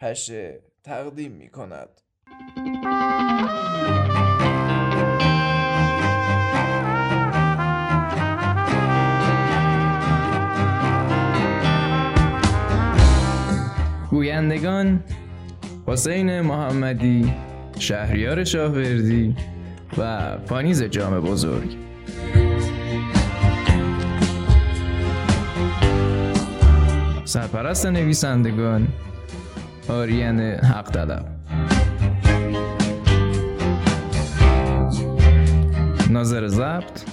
پشه تقدیم می کند. گویندگان حسین محمدی شهریار شاهوردی و پانیز جام بزرگ سرپرست نویسندگان آریان حق طلب ناظر ضبط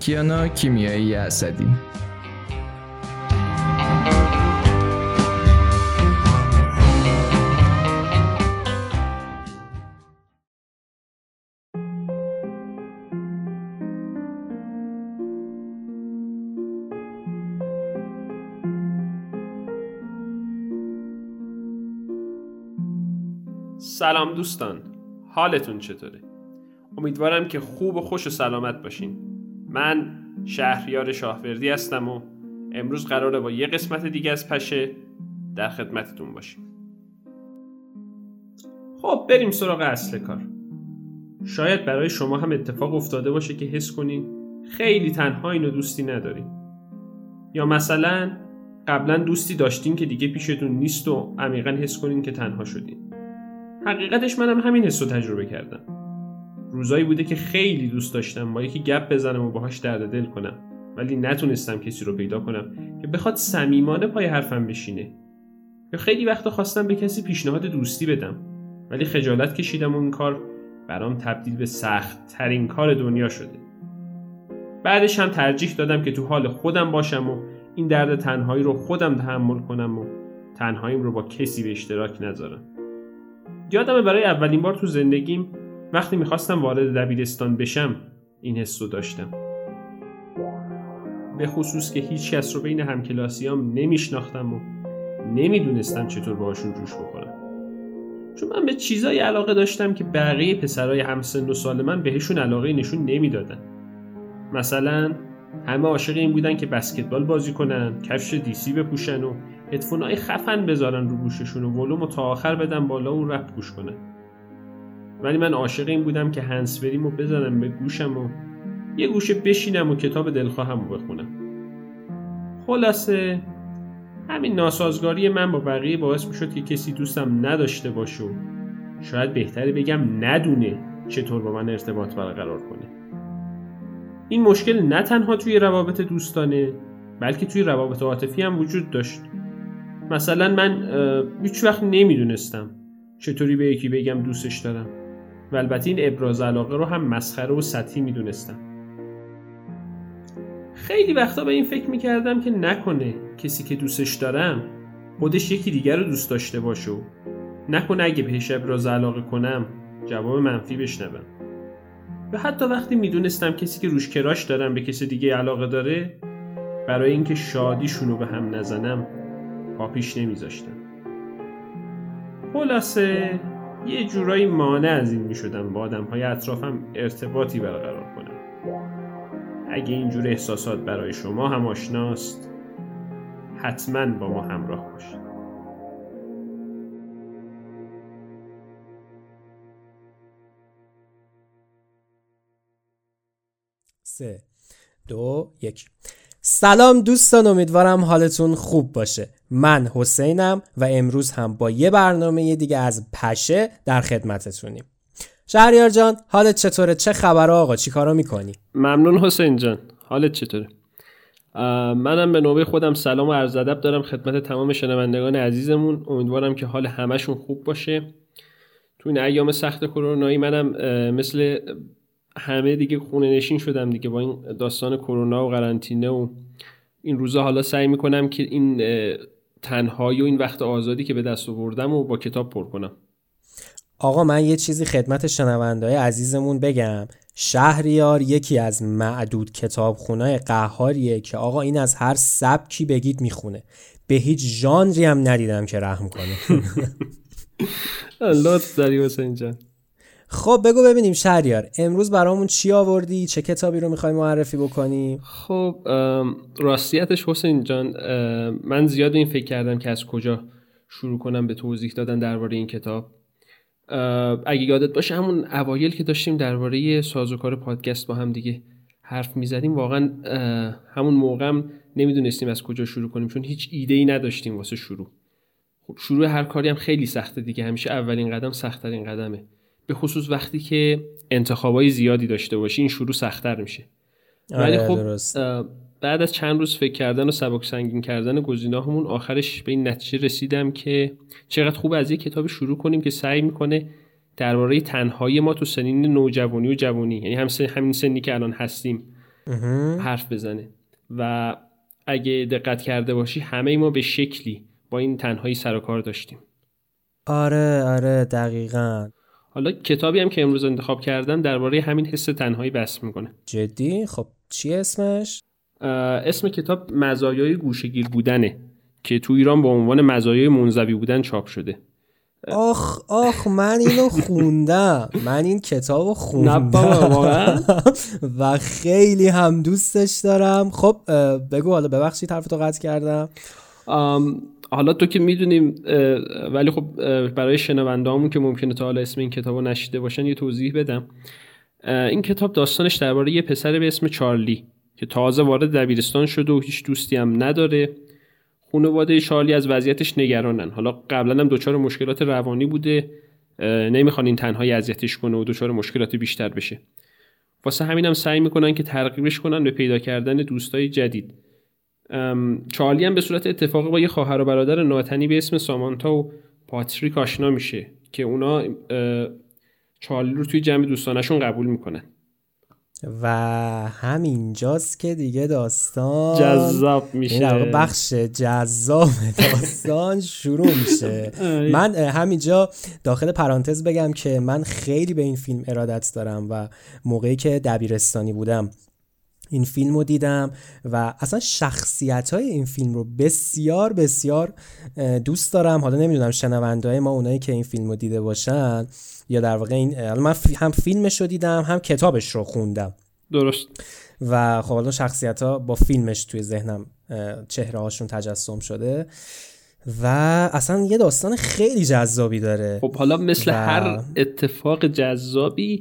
کیانا کیمیایی اسدی سلام دوستان حالتون چطوره؟ امیدوارم که خوب و خوش و سلامت باشین. من شهریار شاهوردی هستم و امروز قراره با یه قسمت دیگه از پشه در خدمتتون باشیم. خب بریم سراغ اصل کار. شاید برای شما هم اتفاق افتاده باشه که حس کنین خیلی تنها اینو دوستی ندارین یا مثلا قبلا دوستی داشتین که دیگه پیشتون نیست و عمیقا حس کنین که تنها شدین. حقیقتش منم همین حس رو تجربه کردم. روزایی بوده که خیلی دوست داشتم با یکی گپ بزنم و باهاش درد دل کنم. ولی نتونستم کسی رو پیدا کنم که بخواد صمیمانه پای حرفم بشینه. یا خیلی وقتا خواستم به کسی پیشنهاد دوستی بدم. ولی خجالت کشیدم و این کار برام تبدیل به سخت ترین کار دنیا شده. بعدش هم ترجیح دادم که تو حال خودم باشم و این درد تنهایی رو خودم تحمل کنم و تنهاییم رو با کسی به اشتراک نذارم. یادمه برای اولین بار تو زندگیم وقتی می‌خواستم وارد دبیرستان بشم این حس رو داشتم. به خصوص که هیچ کس رو بین همکلاسیام نمیشناختم و نمی‌دونستم چطور باشون جوش بکنم چون من به چیزایی علاقه داشتم که بقیه پسرای همسن و سال من بهشون علاقه نشون نمی‌دادن. مثلا همه عاشق این بودن که بسکتبال بازی کنن کفش دیسی بپوشن و های خفن بذارن رو گوششون و ولوم تا آخر بدن بالا و رپ گوش کنن ولی من عاشق این بودم که هنسفریم رو بزنم به گوشم و یه گوشه بشینم و کتاب دلخواهم رو بخونم. خلاصه همین ناسازگاری من با بقیه باعث می‌شد که کسی دوستم نداشته باشه و شاید بهتره بگم ندونه چطور با من ارتباط برقرار کنه. این مشکل نه تنها توی روابط دوستانه بلکه توی روابط عاطفی هم وجود داشت. مثلا من هیچ وقت نمی‌دونستم چطوری به یکی بگم دوستش دارم و البته این ابراز علاقه رو هم مسخره و سطحی می‌دونستم. خیلی وقتا به این فکر می‌کردم که نکنه کسی که دوستش دارم خودش یکی دیگر رو دوست داشته باشه و نکنه اگه بهش ابراز علاقه کنم جواب منفی بشنوم. و حتی وقتی می‌دونستم کسی که روش کراش دارم به کسی دیگه علاقه داره برای اینکه شادیشونو به هم نزنم پاپیش نمیذاشتم خلاصه یه جورایی مانع از این می‌شدم با آدم های اطرافم ارتباطی برقرار کنم. اگه اینجور احساسات برای شما هم آشناست حتما با ما همراه باشید. سه دو یک. سلام دوستان امیدوارم حالتون خوب باشه. من حسینم و امروز هم با یه برنامه دیگه از پشه در خدمتتونیم. شهریار جان حالت چطوره؟ چه خبر آقا؟ چی کارا می‌کنی؟ ممنون حسین جان. حالت چطوره؟ منم به نوبه خودم سلام و عرض ادب دارم خدمت تمام شنوندگان عزیزمون. امیدوارم که حال همشون خوب باشه. تو این ایام سخت کرونایی منم مثل همه دیگه خونه نشین شدم دیگه با این داستان کرونا و قرنطینه و این روزا حالا سعی می‌کنم که این تنهایی و این وقت آزادی که به دست آوردم و با کتاب پر کنم. آقا من یه چیزی خدمت شنوندهای عزیزمون بگم. شهریار یکی از معدود کتابخونای قهاریه که آقا این از هر سبکی بگید می‌خونه. به هیچ ژانری هم ندیدم که رحم کنه. لطف داری حسین جان. خب بگو ببینیم شهریار امروز برامون چی آوردی؟ چه کتابی رو می‌خوای معرفی بکنی؟ خب راستیتش حسین جان من زیاد این فکر کردم که از کجا شروع کنم به توضیح دادن درباره این کتاب. اگه یادت باشه همون اوایل که داشتیم درباره سازوکار پادکست با هم دیگه حرف می‌زدیم واقعا همون موقع هم نمی‌دونستیم از کجا شروع کنیم چون هیچ ایده ای نداشتیم واسه شروع. خب شروع هر کاری هم خیلی سخته دیگه همیشه اولین قدم سختترین قدمه. به خصوص وقتی که انتخابای زیادی داشته باشی این شروع سختتر میشه ولی آره، خب درست. بعد از چند روز فکر کردن و سبک سنگین کردن گزینه‌هامون آخرش به این نتیجه رسیدم که چقدر خوب از یه کتاب شروع کنیم که سعی می‌کنه درباره تنهایی ما تو سنین نوجوانی و جوانی یعنی هم سن- همین سنی که الان هستیم. حرف بزنه و اگه دقت کرده باشی همه ما به شکلی با این تنهایی سر و کار داشتیم آره آره دقیقا حالا کتابی هم که امروز انتخاب کردم درباره همین حس تنهایی بحث می‌کنه. جدی؟ خب چی اسمش؟ اسم کتاب مزایای گوشگیر بودنه که تو ایران با عنوان مزایای منزوی بودن چاپ شده. آخ آخ من اینو خوندم. من این کتابو خوندم. و خیلی هم دوستش دارم. خب بگو حالا ببخشید حرفتو قطع کردم. آم، حالا تو که می‌دونیم ولی خب برای شنونده که ممکنه تا حالا اسم این کتاب رو نشیده باشن یه توضیح بدم. این کتاب داستانش درباره یه پسر به اسم چارلی که تازه وارد دبیرستان شده و هیچ دوستی هم نداره. خانواده چارلی از وضعیتش نگرانن. حالا قبلا هم دچار مشکلات روانی بوده. نمی‌خوان این تنهایی اذیتش کنه و دچار مشکلات بیشتر بشه. واسه همین هم سعی می‌کنن که ترغیبش کنن به پیدا کردن دوستای جدید. چارلی هم به صورت اتفاقی با یه خواهر و برادر ناتنی به اسم سامانتا و پاتریک آشنا میشه که اونا چارلی رو توی جمع دوستانشون قبول می‌کنن. و همینجاست که دیگه داستان جذاب میشه. بخش جذاب داستان شروع میشه. من همینجا داخل پرانتز بگم که من خیلی به این فیلم ارادت دارم و موقعی که دبیرستانی بودم این فیلم رو دیدم و اصلا شخصیت های این فیلم رو بسیار بسیار دوست دارم. حالا نمی‌دونم شنونده های ما اونایی که این فیلم رو دیده باشن یا در واقع این من هم فیلمش رو دیدم هم کتابش رو خوندم. درست. و خب حالا شخصیت ها با فیلمش توی ذهنم چهره هاشون تجسم شده و اصلا یه داستان خیلی جذابی داره. خب حالا مثل و- هر اتفاق جذابی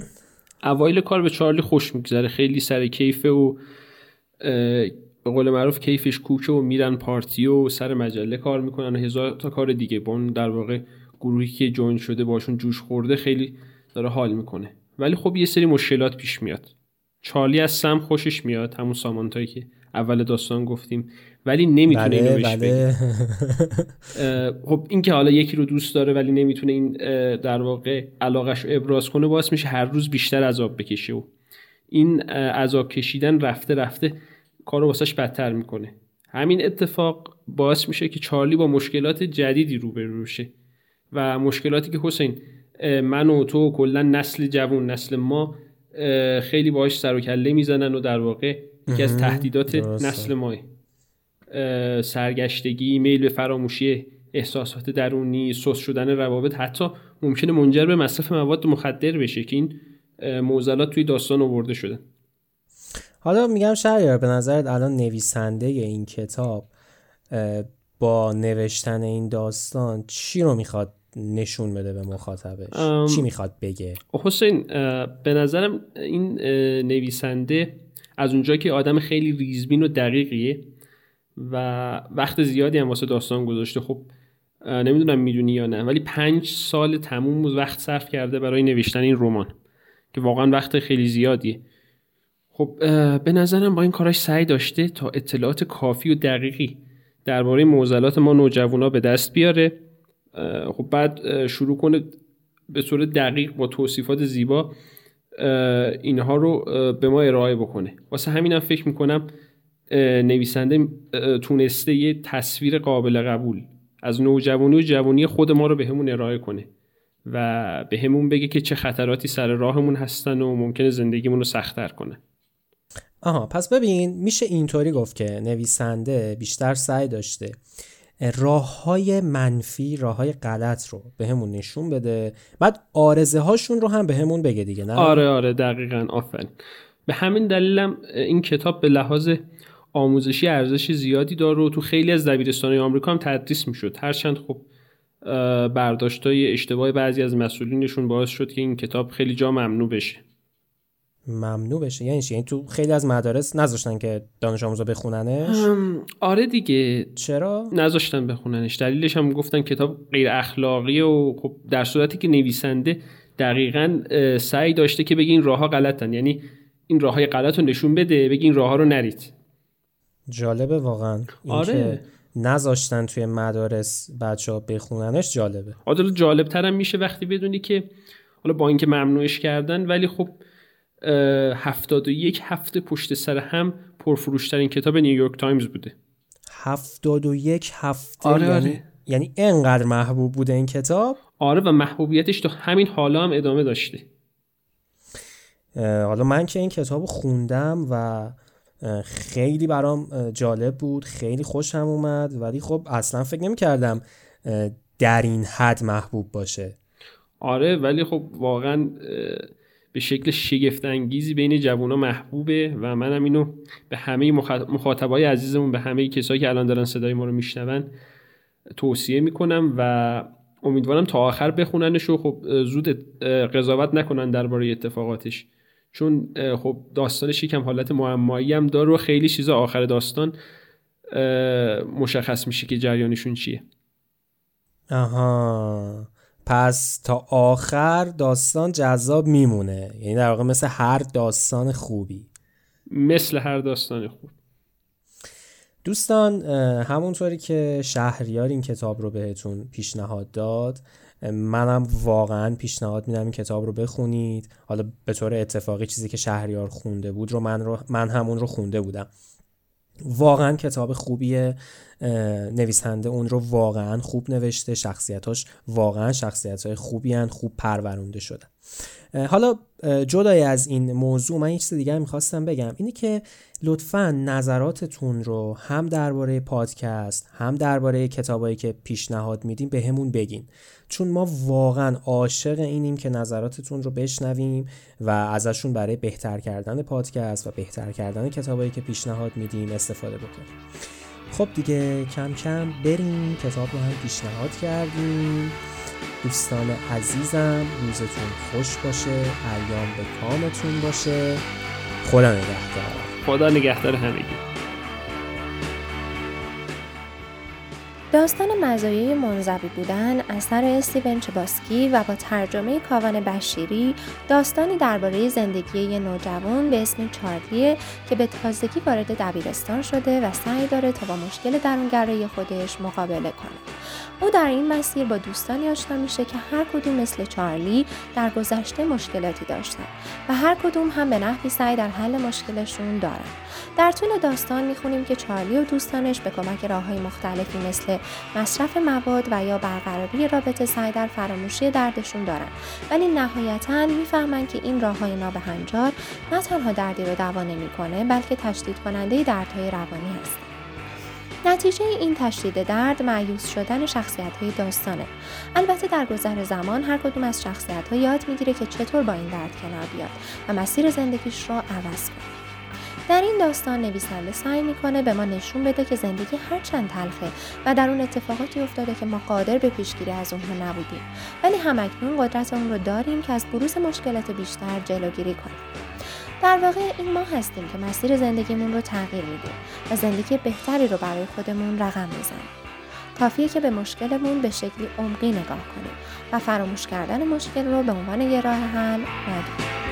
اوایل کار به چارلی خوش میگذره. خیلی سر کیفه و به قول معروف کیفش کوکه و میرن پارتی و سر مجله کار می‌کنن و هزار تا کار دیگه. با اون در واقع گروهی که جوین شده باشون جوش خورده خیلی داره حال می‌کنه. ولی خب یه سری مشکلات پیش میاد. چارلی از سم خوشش میاد. همون سامانتایی که اول داستان گفتیم. ولی نمی‌تونه اینو بله بهش بگه بله خب این که حالا یکی رو دوست داره ولی نمی‌تونه این در واقع علاقش رو ابراز کنه باعث میشه هر روز بیشتر عذاب بکشه و این عذاب کشیدن رفته رفته کار رو واسش بدتر می‌کنه همین اتفاق باعث میشه که چارلی با مشکلات جدیدی روبرو بشه و مشکلاتی که حسین من و تو کلا نسل جوان نسل ما خیلی باهاش سر و کله می‌زنن و در واقع یکی از. تهدیدات. نسل ماه اه، سرگشتگی میل به فراموشی احساسات درونی سوس شدن روابط حتی ممکنه منجر به مصرف مواد مخدر بشه که این اه، معضلات توی داستان آورده شده. حالا میگم شهریار به نظرت الان نویسنده این کتاب با نوشتن این داستان چی رو می‌خواد نشون بده به مخاطبش؟ ام، چی می‌خواد بگه؟ حسین اه، به نظرم این نویسنده از اونجا که آدم خیلی ریزبین و دقیقیه و وقت زیادی هم واسه داستان گذاشته. خب نمی‌دونم می‌دونی یا نه ولی پنج سال تموم وقت صرف کرده برای نوشتن این رمان که واقعا وقت خیلی زیادیه. خب به نظرم با این کاراش سعی داشته تا اطلاعات کافی و دقیقی درباره معضلات ما نوجوانا به دست بیاره. خب بعد شروع کنه به صورت دقیق با توصیفات زیبا اینها رو به ما ارائه بکنه. واسه همینم فکر می‌کنم نویسنده تونسته یه تصویر قابل قبول. از نوجوانی و جوانی خود ما رو به همون ارائه کنه و به همون بگه که چه خطراتی سر راهمون هستن و ممکنه زندگیمون رو سختتر کنه. آها پس ببین میشه اینطوری گفت که نویسنده بیشتر سعی داشته راه های منفی راه های غلط رو به همون نشون بده. بعد آرزه هاشون رو هم به همون بگه دیگه نه؟ آره آره دقیقا آفرین. به همین دلیلم این کتاب به لحاظ آموزشی ارزش زیادی داره و تو خیلی از دبیرستانهای آمریکا هم تدریس می‌شد. هرچند خب برداشتای اشتباه بعضی از مسئولینشون باعث شد که این کتاب خیلی جا ممنوع بشه. ممنوع بشه. یعنی یعنی تو خیلی از مدارس نذاشتن که دانش آموزا بخوننش؟ آره دیگه. چرا؟ نذاشتن بخوننش. دلیلش هم گفتن کتاب غیر اخلاقی و خب در صورتی که نویسنده دقیقا سعی داشته که بگی این راه ها غلطن. یعنی این راه های غلط رو نشون بده بگی این راه ها رو نرید. جالبه واقعا. آره. نذاشتن توی مدارس بچه ها بخوننش جالبه. حالا جالب ترم میشه وقتی بدونی که حالا با اینکه ممنوعش کردن ولی خب هفتاد و یک هفته پشت سر هم پرفروشترین کتاب نیویورک تایمز بوده. هفتاد و یک هفته آره یعنی آره. یعنی انقدر محبوب بوده این کتاب؟ آره و محبوبیتش تو همین حالا هم ادامه داشته. حالا من که این کتاب خوندم و خیلی برام جالب بود خیلی خوشم اومد ولی خب اصلا فکر نمی کردم در این حد محبوب باشه. آره ولی خب واقعا به شکل شگفت انگیزی بین جوونا محبوبه و منم اینو به همه مخاطبای عزیزمون به همه کسایی که الان دارن صدای ما رو میشنون توصیه می‌کنم و امیدوارم تا آخر بخوننش و خب زود قضاوت نکنن درباره اتفاقاتش. چون خب داستانش یکم حالت معمایی هم داره و خیلی چیزا آخر داستان مشخص میشه که جریانشون چیه. آها. پس تا آخر داستان جذاب میمونه. یعنی در واقع مثل هر داستان خوبی. مثل هر داستان خوب. دوستان همونطوری که شهریار این کتاب رو بهتون پیشنهاد داد منم واقعا پیشنهاد میدم این کتاب رو بخونید. حالا به طور اتفاقی چیزی که شهریار خونده بود رو من, رو من همون رو خونده بودم. واقعا کتاب خوبیه. نویسنده اون رو واقعا خوب نوشته. شخصیتاش واقعا شخصیت های خوبی هن خوب پرورونده شدن حالا جدای از این موضوع من یه چیز دیگر می‌خواستم بگم. اینه که لطفا نظراتتون رو هم درباره پادکست هم درباره کتابایی که پیشنهاد میدیم به همون بگین. چون ما واقعا عاشق اینیم که نظراتتون رو بشنویم و ازشون برای بهتر کردن پادکست و بهتر کردن کتابایی که پیشنهاد میدیم استفاده بکنیم. خب دیگه کم کم بریم کتاب رو هم پیشنهاد کردیم. دوستان عزیزم روزتون خوش باشه ایام به کامتون باشه. خدا نگهدار. خدا نگهدار همگی. داستان مزایای منزوی بودن اثر استیون چباسکی و با ترجمه کاوان بشیری داستانی درباره زندگی یه نوجوان به اسم چارلیه که به تازگی وارد دبیرستان شده و سعی داره تا با مشکل درونگرایی خودش مقابله کنه. او در این مسیر با دوستانی آشنا میشه که هر کدوم مثل چارلی در گذشته مشکلاتی داشتن و هر کدوم هم به نحوی سعی در حل مشکلشون دارن. در طول داستان می‌خونیم که چارلی و دوستانش به کمک راههای مختلفی مثل مصرف مواد و یا برقراری رابطه سعی در فراموشی دردشون دارن. ولی نهایتا می‌فهمن که این راه های نابهنجار نه تنها دردی رو دوا نمی‌کنه بلکه تشدید کننده دردهای روانی هست. نتیجه این تشدید درد معیوس شدن شخصیت های داستانه. البته در گذر زمان هر کدوم از شخصیت ها یاد می‌گیره که چطور با این درد کنار بیاد و مسیر زندگیش رو عوض کنه. در این داستان نویسنده سعی می‌کنه به ما نشون بده که زندگی هر چند تلخه و در اون اتفاقاتی افتاده که ما قادر به پیشگیری از اونها نبودیم. ولی همکنون قدرت اون رو داریم که از بروز مشکلات بیشتر جلوگیری کنیم. در واقع این ما هستیم که مسیر زندگیمون رو تغییر میدیم و زندگی بهتری رو برای خودمون رقم می‌زنیم. کافیه که به مشکلمون به شکلی عمقی نگاه کنیم و فراموش کردن مشکل رو به عنوان یه راه حل ندونیم